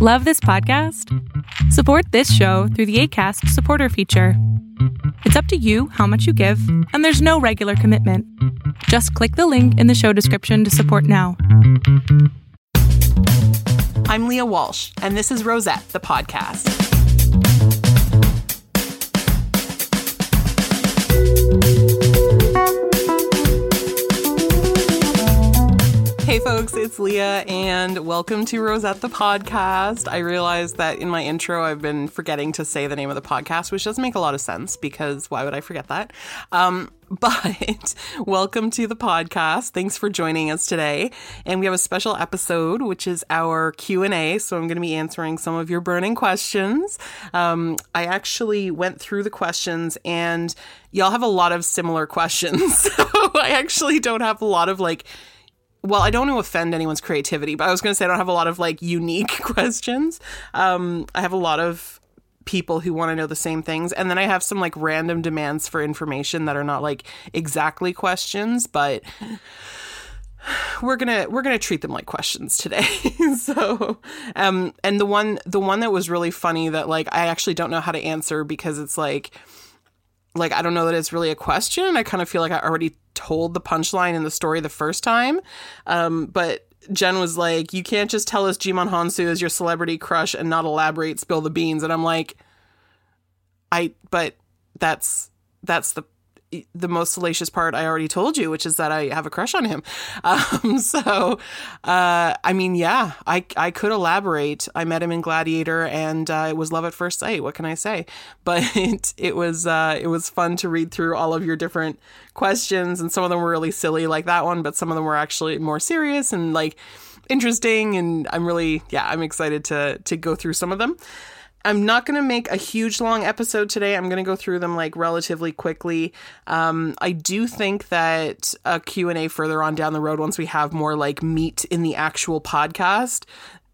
Love this podcast? Support this show through the ACAST supporter feature. It's up to you how much you give, and there's no regular commitment. Just click the link in the show description to support now. I'm Lia Walsh, and this is Rosette, the podcast. Hey folks, it's Lia and welcome to Rosette the podcast. I realized that in my intro I've been forgetting to say the name of the podcast, which doesn't make a lot of sense because why would I forget that? Um, but welcome to the podcast. Thanks for joining us today. And we have a special episode, which is our Q&A. So I'm going to be answering some of your burning questions. Um, I actually went through the questions and y'all have a lot of similar questions. so I actually don't have a lot of like well, I don't want to offend anyone's creativity, but I was going to say I don't have a lot of like unique questions. Um, I have a lot of people who want to know the same things, and then I have some like random demands for information that are not like exactly questions, but we're gonna we're gonna treat them like questions today. so, um, and the one the one that was really funny that like I actually don't know how to answer because it's like like I don't know that it's really a question. I kind of feel like I already told the punchline in the story the first time. Um, but Jen was like, "You can't just tell us Djimon Hounsou is your celebrity crush and not elaborate, spill the beans." And I'm like, "I, but that's that's the the most salacious part I already told you, which is that I have a crush on him. Um, so, uh, I mean, yeah, I, I could elaborate. I met him in Gladiator and uh, it was love at first sight. What can I say? But it, it was, uh, it was fun to read through all of your different questions and some of them were really silly like that one, but some of them were actually more serious and like interesting. And I'm really, yeah, I'm excited to, to go through some of them. I'm not going to make a huge long episode today. I'm going to go through them like relatively quickly. Um, I do think that a Q&A further on down the road once we have more like meat in the actual podcast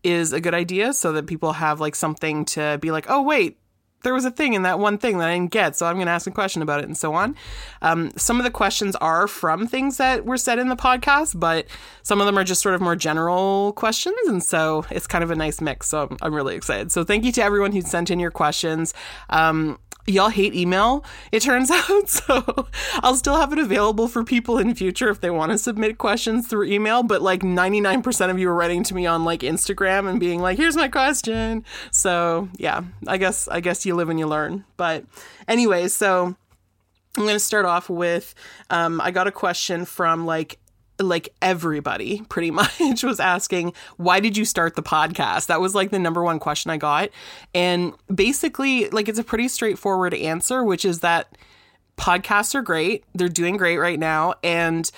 is a good idea so that people have like something to be like, "Oh wait, there was a thing in that one thing that I didn't get, so I'm going to ask a question about it and so on. Um, some of the questions are from things that were said in the podcast, but some of them are just sort of more general questions, and so it's kind of a nice mix. So I'm, I'm really excited. So thank you to everyone who sent in your questions. Um, y'all hate email, it turns out. So I'll still have it available for people in future if they want to submit questions through email. But like 99% of you are writing to me on like Instagram and being like, here's my question. So yeah, I guess, I guess you live and you learn. But anyway, so I'm going to start off with um, I got a question from like like everybody pretty much was asking why did you start the podcast? That was like the number one question i got. And basically like it's a pretty straightforward answer which is that podcasts are great. They're doing great right now. And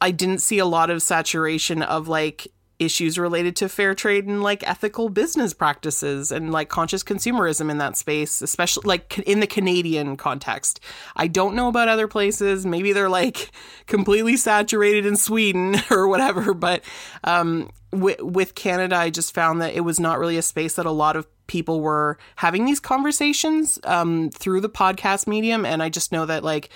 i didn't see a lot of saturation of like issues related to fair trade and like ethical business practices and like conscious consumerism in that space, especially like in the Canadian context. I don't know about other places. Maybe they're like completely saturated in Sweden or whatever, but um, with Canada, I just found that it was not really a space that a lot of people were having these conversations um, through the podcast medium. And I just know that like,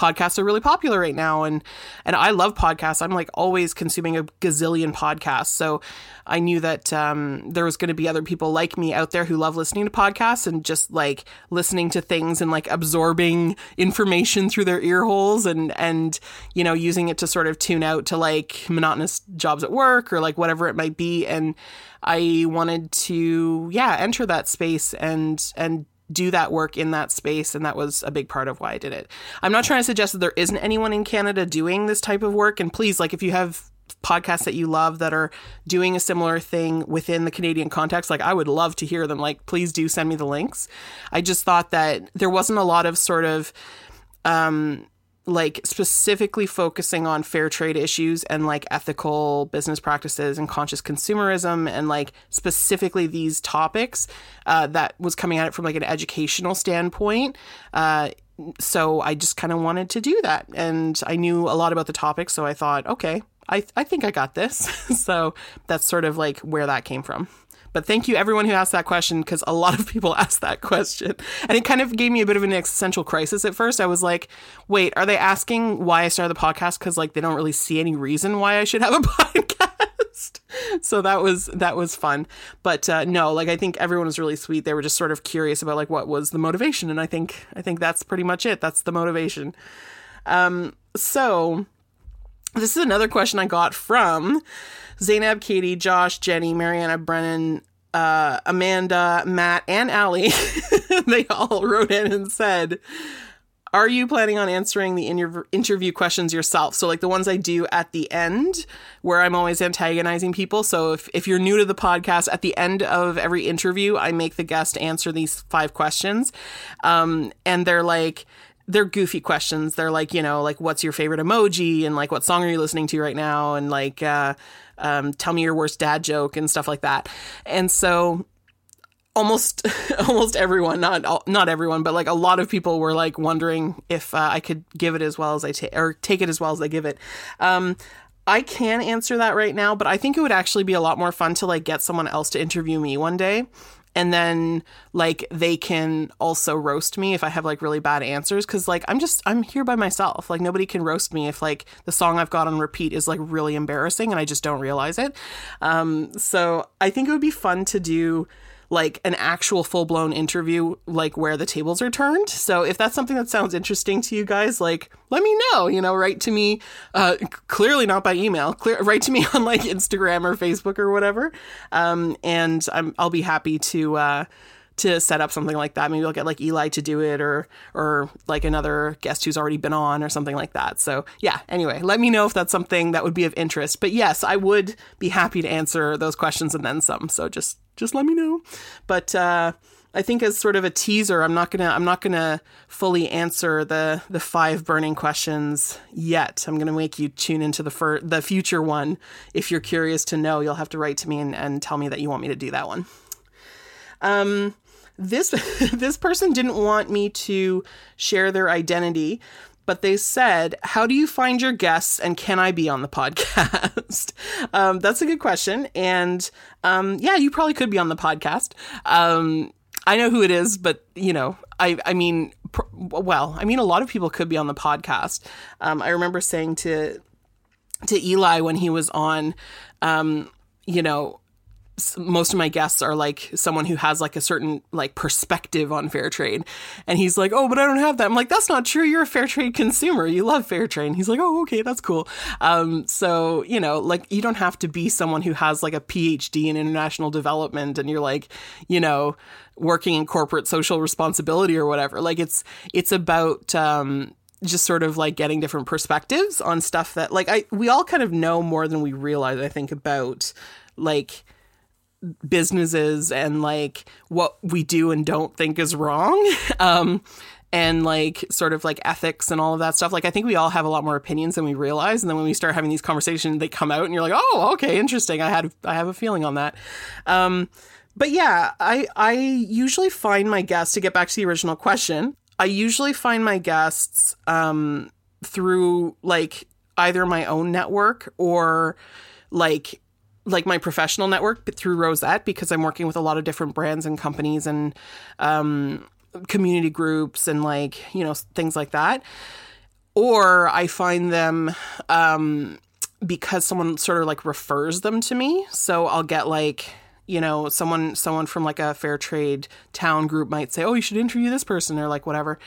podcasts are really popular right now and and I love podcasts. I'm like always consuming a gazillion podcasts. So I knew that um, there was going to be other people like me out there who love listening to podcasts and just like listening to things and like absorbing information through their ear holes and and you know using it to sort of tune out to like monotonous jobs at work or like whatever it might be and I wanted to yeah enter that space and and do that work in that space and that was a big part of why I did it. I'm not trying to suggest that there isn't anyone in Canada doing this type of work and please like if you have podcasts that you love that are doing a similar thing within the Canadian context like I would love to hear them like please do send me the links. I just thought that there wasn't a lot of sort of um like specifically focusing on fair trade issues and like ethical business practices and conscious consumerism and like specifically these topics uh, that was coming at it from like an educational standpoint uh, so i just kind of wanted to do that. And i knew a lot about the topic so i thought okay i, I think i got this. So that's sort of like where that came from but thank you everyone who asked that question because a lot of people asked that question. And it kind of gave me a bit of an existential crisis at first. I was like, wait, are they asking why I started the podcast because like they don't really see any reason why I should have a podcast? So that was that was fun. But uh, no, like I think everyone was really sweet. They were just sort of curious about like what was the motivation, and I think I think that's pretty much it. That's the motivation. Um, so this is another question I got from Zainab, Katie, Josh, Jenny, Mariana, Brennan, uh, Amanda, Matt, and Allie. they all wrote in and said, are you planning on answering the inter- interview questions yourself? So, like the ones I do at the end, where I'm always antagonizing people. So, if, if you're new to the podcast, at the end of every interview, I make the guest answer these five questions. Um, and they're like, they're goofy questions. They're like, you know, like what's your favorite emoji and like what song are you listening to right now and like uh, um, tell me your worst dad joke and stuff like that. And so almost almost everyone, not not everyone, but like a lot of people were like wondering if uh, I could give it as well as I take or take it as well as I give it. Um, I can answer that right now, but I think it would actually be a lot more fun to like get someone else to interview me one day and then like they can also roast me if I have like really bad answers cuz like I'm just I'm here by myself. Like nobody can roast me if like the song I've got on repeat is like really embarrassing and I just don't realize it. Um so I think it would be fun to do like an actual full blown interview, like where the tables are turned. So if that's something that sounds interesting to you guys, like let me know. You know, write to me. Uh, clearly not by email. Clear, write to me on like Instagram or Facebook or whatever. Um, and I'm I'll be happy to. Uh, to set up something like that. Maybe I'll get like Eli to do it or or like another guest who's already been on or something like that. So yeah, anyway, let me know if that's something that would be of interest. But yes, I would be happy to answer those questions and then some. So just just let me know. But uh, I think as sort of a teaser, I'm not gonna I'm not gonna fully answer the the five burning questions yet. I'm gonna make you tune into the fir- the future one. If you're curious to know, you'll have to write to me and, and tell me that you want me to do that one. Um, this this person didn't want me to share their identity, but they said, How do you find your guests and can I be on the podcast? um, that's a good question. And um, yeah, you probably could be on the podcast. Um, I know who it is, but you know, I, I mean, pr- well, I mean, a lot of people could be on the podcast. Um, I remember saying to, to Eli when he was on, um, you know, most of my guests are like someone who has like a certain like perspective on fair trade. And he's like oh but i don't have that. I'm like that's not true. You're a fair trade consumer. You love fair trade. And he's like oh okay. That's cool. Um, so you know like you don't have to be someone who has like a phd in international development and you're like you know working in corporate social responsibility or whatever. Like it's it's about um, just sort of like getting different perspectives on stuff that like I we all kind of know more than we realize I think about like businesses and like what we do and don't think is wrong. Um, and like sort of like ethics and all of that stuff. Like I think we all have a lot more opinions than we realize. And then when we start having these conversations, they come out and you're like, oh, okay, interesting. I had I have a feeling on that. Um, but yeah, I I usually find my guests to get back to the original question. I usually find my guests um, through like either my own network or like like my professional network through Rosette because I'm working with a lot of different brands and companies and um, community groups and like you know things like that. Or I find them um, because someone sort of like refers them to me. So I'll get like you know someone someone from like a fair trade town group might say, "Oh, you should interview this person," or like whatever.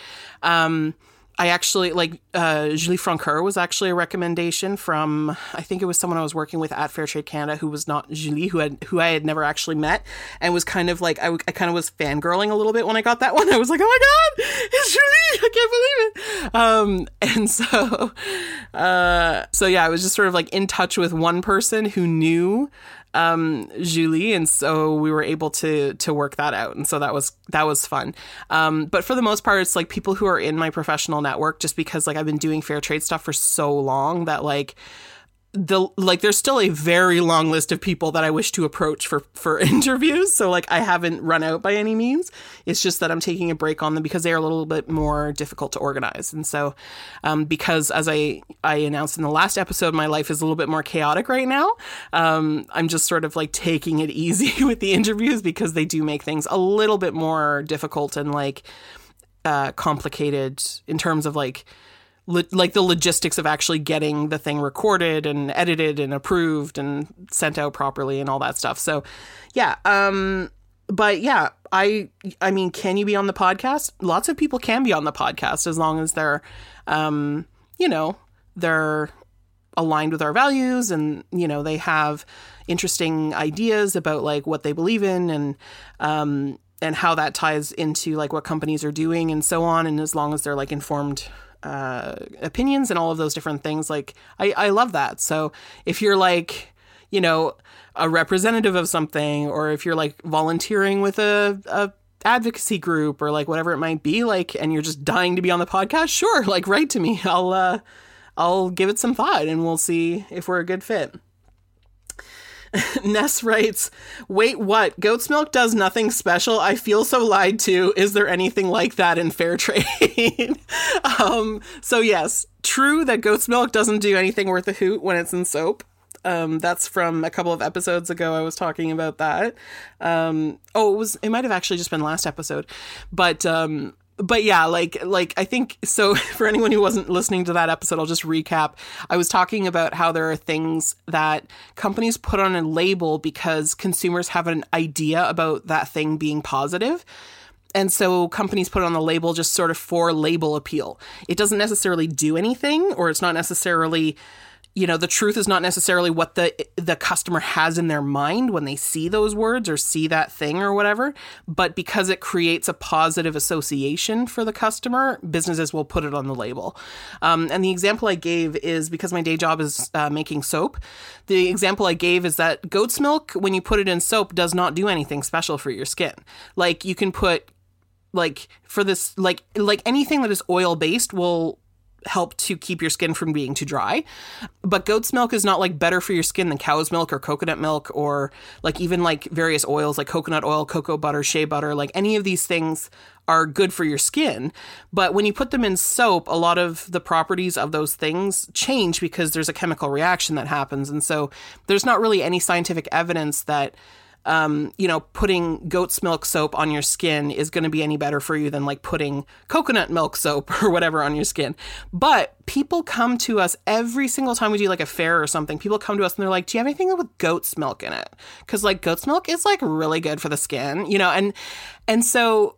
Um, I actually like uh, Julie Francoeur was actually a recommendation from I think it was someone I was working with at Fairtrade Canada who was not Julie who had who I had never actually met and was kind of like I, I kind of was fangirling a little bit when I got that one. I was like oh my god it's Julie I can't believe it. Um and so uh so yeah I was just sort of like in touch with one person who knew um, Julie, and so we were able to to work that out, and so that was that was fun. Um, but for the most part, it's like people who are in my professional network, just because like I've been doing fair trade stuff for so long that like the like there's still a very long list of people that I wish to approach for for interviews. So like I haven't run out by any means. It's just that I'm taking a break on them because they are a little bit more difficult to organize. And so um, because as I I announced in the last episode, my life is a little bit more chaotic right now. Um, I'm just sort of like taking it easy with the interviews because they do make things a little bit more difficult and like uh, complicated in terms of like lo- like the logistics of actually getting the thing recorded and edited and approved and sent out properly and all that stuff. So, yeah, um but yeah, I I mean, can you be on the podcast? Lots of people can be on the podcast as long as they're um you know, they're aligned with our values and you know, they have interesting ideas about like what they believe in and um and how that ties into like what companies are doing and so on and as long as they're like informed uh, opinions and all of those different things like I, I love that. So if you're like you know a representative of something or if you're like volunteering with a, a advocacy group or like whatever it might be like and you're just dying to be on the podcast sure like write to me. I'll uh i'll give it some thought and we'll see if we're a good fit Ness writes, Wait, what? Goat's milk does nothing special? I feel so lied to. Is there anything like that in fair trade? um, so, yes, true that goat's milk doesn't do anything worth a hoot when it's in soap. Um, that's from a couple of episodes ago. I was talking about that. Um, oh, it was. It might have actually just been last episode, but um, but yeah, like like I think so for anyone who wasn't listening to that episode, I'll just recap. I was talking about how there are things that companies put on a label because consumers have an idea about that thing being positive. And so companies put on the label just sort of for label appeal. It doesn't necessarily do anything or it's not necessarily you know the truth is not necessarily what the the customer has in their mind when they see those words or see that thing or whatever but because it creates a positive association for the customer businesses will put it on the label. Um, and the example i gave is because my day job is uh, making soap the example i gave is that goat's milk when you put it in soap does not do anything special for your skin. Like you can put like for this like like anything that is oil based will help to keep your skin from being too dry. But goat's milk is not like better for your skin than cow's milk or coconut milk or like even like various oils like coconut oil, cocoa butter, shea butter, like any of these things are good for your skin. But when you put them in soap, a lot of the properties of those things change because there's a chemical reaction that happens. And so there's not really any scientific evidence that um, you know, putting goat's milk soap on your skin is going to be any better for you than like putting coconut milk soap or whatever on your skin. But people come to us every single time we do like a fair or something. People come to us and they're like, "Do you have anything with goat's milk in it?" Because like goat's milk is like really good for the skin, you know, and and so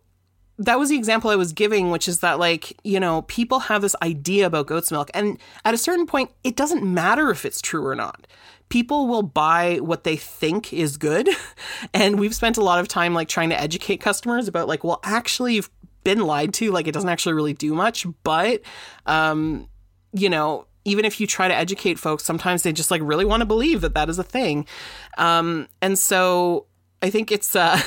that was the example I was giving, which is that, like, you know, people have this idea about goat's milk. And at a certain point, it doesn't matter if it's true or not people will buy what they think is good. And we've spent a lot of time like trying to educate customers about like, well, actually you've been lied to. Like it doesn't actually really do much, but um, you know, even if you try to educate folks, sometimes they just like really want to believe that that is a thing. Um, and so I think it's uh,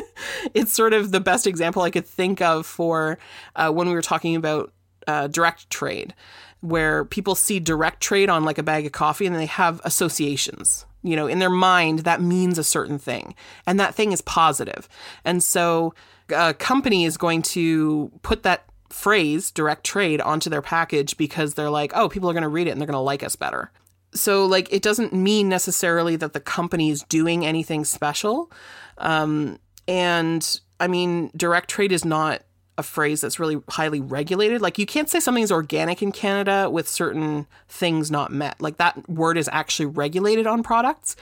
it's sort of the best example I could think of for uh, when we were talking about uh, direct trade where people see direct trade on like a bag of coffee and they have associations. You know, in their mind, that means a certain thing, and that thing is positive. And so a company is going to put that phrase, direct trade, onto their package because they're like, oh, people are going to read it and they're going to like us better. So, like, it doesn't mean necessarily that the company is doing anything special. Um, and I mean, direct trade is not a phrase that's really highly regulated. Like you can't say something's organic in Canada with certain things not met. Like that word is actually regulated on products,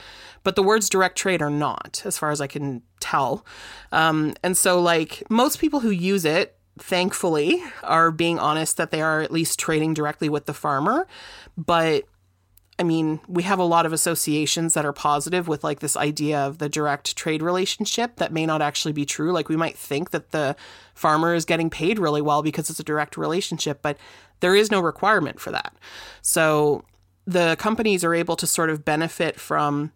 but the words direct trade are not, as far as I can tell. Um, and so, like most people who use it, thankfully, are being honest that they are at least trading directly with the farmer. But I mean, we have a lot of associations that are positive with like this idea of the direct trade relationship that may not actually be true. Like we might think that the farmer is getting paid really well because it's a direct relationship, but there is no requirement for that. So the companies are able to sort of benefit from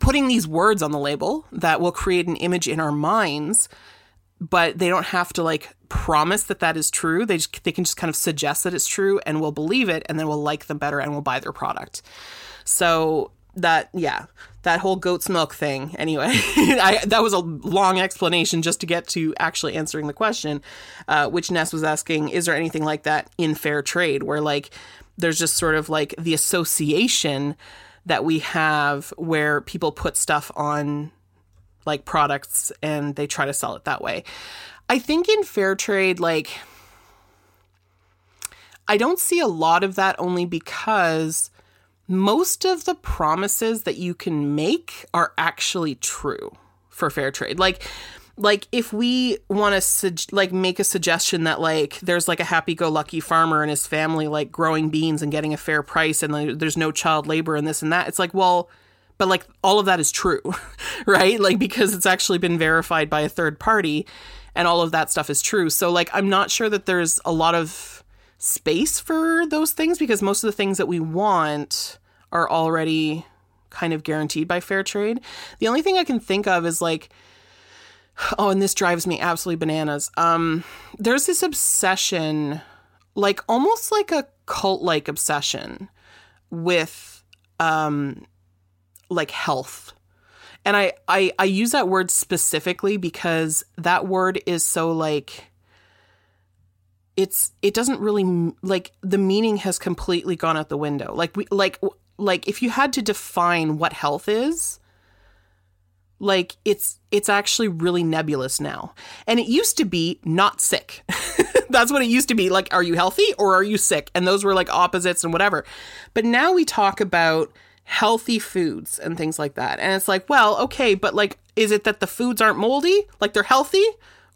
putting these words on the label that will create an image in our minds but they don't have to like promise that that is true. They just they can just kind of suggest that it's true and we'll believe it and then we'll like them better and we'll buy their product. So that yeah, that whole goat's milk thing. Anyway, I, that was a long explanation just to get to actually answering the question, uh, which Ness was asking: Is there anything like that in fair trade where like there's just sort of like the association that we have where people put stuff on like products and they try to sell it that way. I think in fair trade, like, I don't see a lot of that only because most of the promises that you can make are actually true for fair trade. Like like if we want to su- like make a suggestion that like there's like a happy-go-lucky farmer and his family like growing beans and getting a fair price and like, there's no child labor and this and that it's like well but like all of that is true right? Like because it's actually been verified by a third party and all of that stuff is true. So like i'm not sure that there's a lot of space for those things because most of the things that we want are already kind of guaranteed by fair trade. The only thing i can think of is like Oh, and this drives me absolutely bananas. Um, there's this obsession, like almost like a cult like obsession with um like health. And I, I I use that word specifically because that word is so like it's it doesn't really like the meaning has completely gone out the window. Like we like like if you had to define what health is, like it's it's actually really nebulous now. And it used to be not sick. That's what it used to be. Like are you healthy or are you sick? And those were like opposites and whatever. But now we talk about healthy foods and things like that. And it's like, well, okay, but like is it that the foods aren't moldy? Like they're healthy?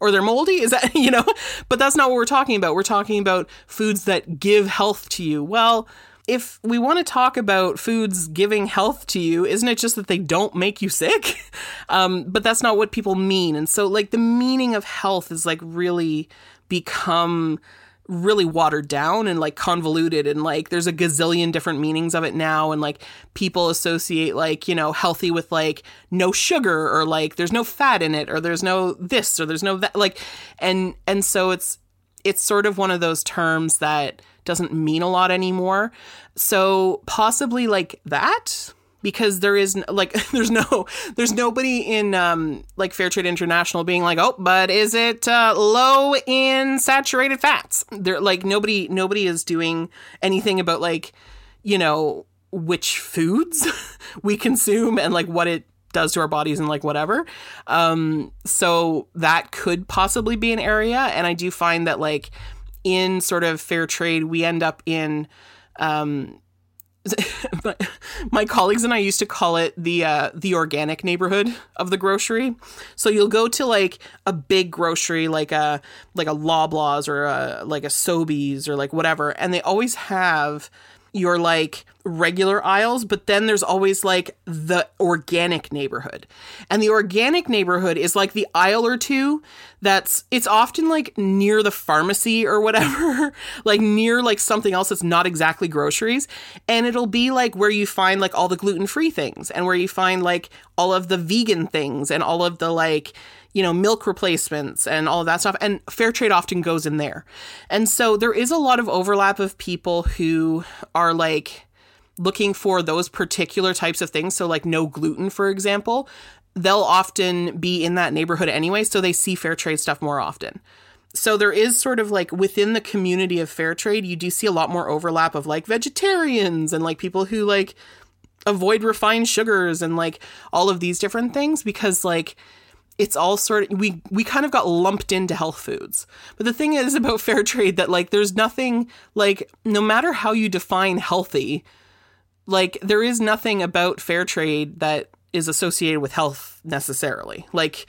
or they're moldy is that you know but that's not what we're talking about we're talking about foods that give health to you well if we want to talk about foods giving health to you, isn't it just that they don't make you sick? Um, but that's not what people mean. And so, like, the meaning of health is like really become really watered down and like convoluted and like there's a gazillion different meanings of it now and like people associate like you know healthy with like no sugar or like there's no fat in it or there's no this or there's no that like and and so it's it's sort of one of those terms that doesn't mean a lot anymore. So possibly like that because there is like there's no there's nobody in um like Fair Trade International being like oh but is it uh, low in saturated fats they're like nobody nobody is doing anything about like you know which foods we consume and like what it does to our bodies and like whatever um so that could possibly be an area and I do find that like in sort of fair trade, we end up in. Um, my colleagues and I used to call it the uh, the organic neighborhood of the grocery. So you'll go to like a big grocery, like a like a Loblaws or a, like a Sobeys or like whatever, and they always have your like regular aisles, but then there's always like the organic neighborhood. And the organic neighborhood is like the aisle or two that's it's often like near the pharmacy or whatever, like near like something else that's not exactly groceries. And it'll be like where you find like all the gluten-free things and where you find like all of the vegan things and all of the like you know, milk replacements and all of that stuff. And fair trade often goes in there. And so there is a lot of overlap of people who are like looking for those particular types of things. So, like no gluten, for example, they'll often be in that neighborhood anyway. So they see fair trade stuff more often. So there is sort of like within the community of fair trade, you do see a lot more overlap of like vegetarians and like people who like avoid refined sugars and like all of these different things because like it's all sort of we we kind of got lumped into health foods. But the thing is about fair trade that like there's nothing like no matter how you define healthy, like there is nothing about fair trade that is associated with health necessarily. Like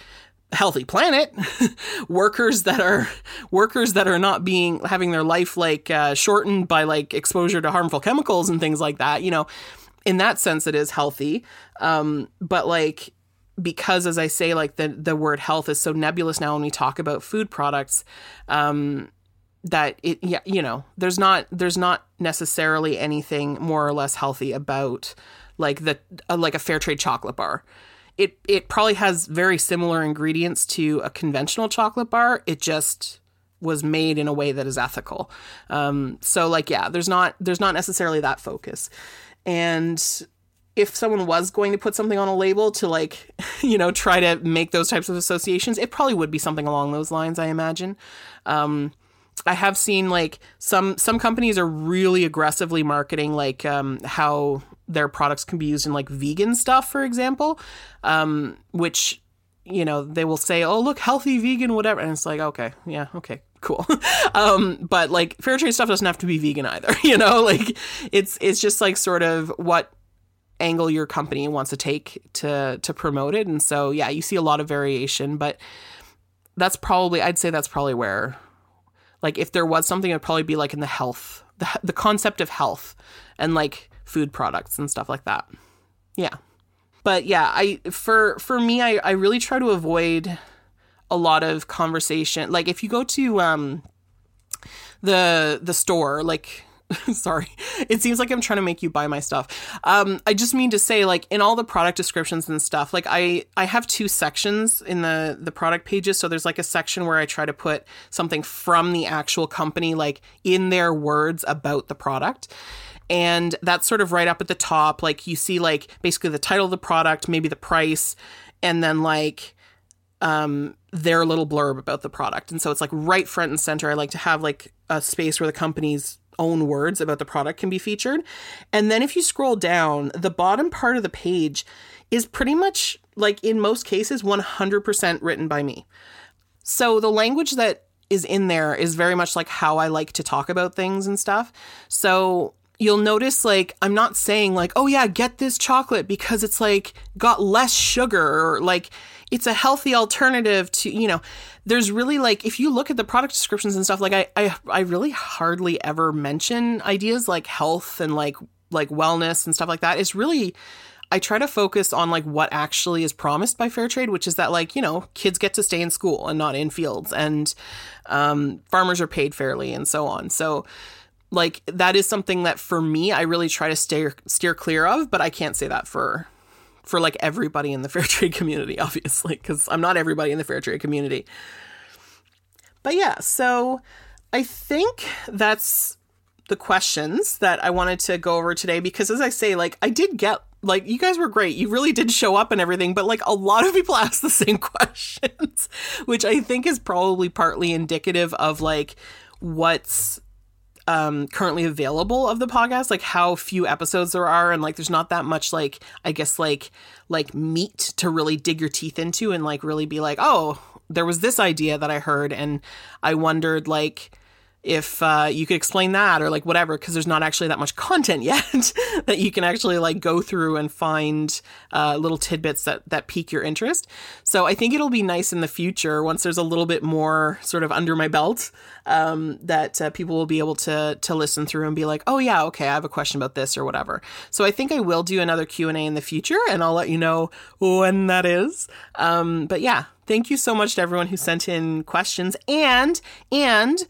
healthy planet workers that are workers that are not being having their life like uh, shortened by like exposure to harmful chemicals and things like that you know in that sense it is healthy um, but like because as i say like the the word health is so nebulous now when we talk about food products um that it yeah you know there's not there's not necessarily anything more or less healthy about like the uh, like a fair trade chocolate bar. It it probably has very similar ingredients to a conventional chocolate bar. It just was made in a way that is ethical. Um so like yeah there's not there's not necessarily that focus. And if someone was going to put something on a label to like you know try to make those types of associations it probably would be something along those lines i imagine um, i have seen like some some companies are really aggressively marketing like um, how their products can be used in like vegan stuff for example um, which you know they will say oh look healthy vegan whatever and it's like okay yeah okay cool. um, but like fair trade stuff doesn't have to be vegan either, you know? Like it's it's just like sort of what angle your company wants to take to to promote it. And so yeah, you see a lot of variation, but that's probably I'd say that's probably where like if there was something it'd probably be like in the health the the concept of health and like food products and stuff like that. Yeah. But yeah, I for for me I I really try to avoid a lot of conversation. Like if you go to um the the store like sorry. It seems like i'm trying to make you buy my stuff. Um i just mean to say like in all the product descriptions and stuff like i i have two sections in the the product pages. So there's like a section where i try to put something from the actual company like in their words about the product. And that's sort of right up at the top. Like you see like basically the title of the product maybe the price and then like um their little blurb about the product. And so it's like right front and center. I like to have like a space where the company's own words about the product can be featured and then if you scroll down the bottom part of the page is pretty much like in most cases 100% written by me so the language that is in there is very much like how I like to talk about things and stuff. So you'll notice like I'm not saying like, "Oh yeah, get this chocolate because it's like got less sugar or like it's a healthy alternative to, you know, there's really like if you look at the product descriptions and stuff like I I I really hardly ever mention ideas like health and like like wellness and stuff like that. It's really I try to focus on like what actually is promised by fair trade, which is that like you know kids get to stay in school and not in fields, and um, farmers are paid fairly and so on. So like that is something that for me I really try to steer steer clear of, but I can't say that for for like everybody in the fair trade community, obviously, because I'm not everybody in the fair trade community. But yeah, so I think that's the questions that I wanted to go over today because as I say, like I did get like you guys were great. You really did show up and everything, but like a lot of people ask the same questions, which I think is probably partly indicative of like what's um currently available of the podcast like how few episodes there are and like there's not that much like i guess like like meat to really dig your teeth into and like really be like oh there was this idea that i heard and i wondered like if uh, you could explain that or like whatever because there's not actually that much content yet that you can actually like go through and find uh, little tidbits that that pique your interest. So i think it'll be nice in the future once there's a little bit more sort of under my belt um, that uh, people will be able to to listen through and be like oh yeah okay i have a question about this or whatever. So i think i will do another q&a in the future and i'll let you know when that is. Um, but yeah thank you so much to everyone who sent in questions and and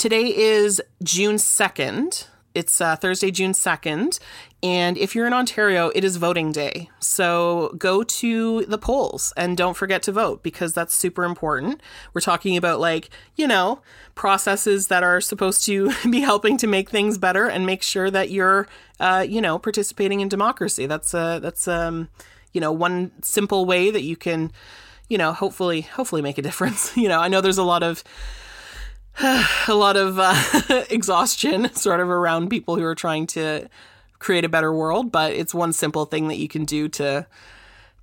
Today is June 2nd. It's uh, Thursday, June 2nd. And if you're in Ontario, it is voting day. So go to the polls and don't forget to vote because that's super important. We're talking about, like, you know, processes that are supposed to be helping to make things better and make sure that you're, uh, you know, participating in democracy. That's, uh, that's, um, you know, one simple way that you can, you know, hopefully, hopefully make a difference. you know, I know there's a lot of, a lot of uh, exhaustion sort of around people who are trying to create a better world but it's one simple thing that you can do to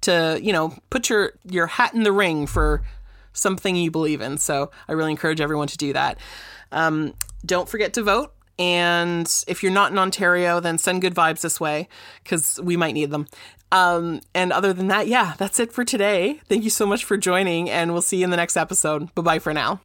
to you know put your your hat in the ring for something you believe in. So i really encourage everyone to do that. Um, don't forget to vote and if you're not in ontario then send good vibes this way because we might need them. Um, and other than that yeah that's it for today. Thank you so much for joining and we'll see you in the next episode. Bye bye for now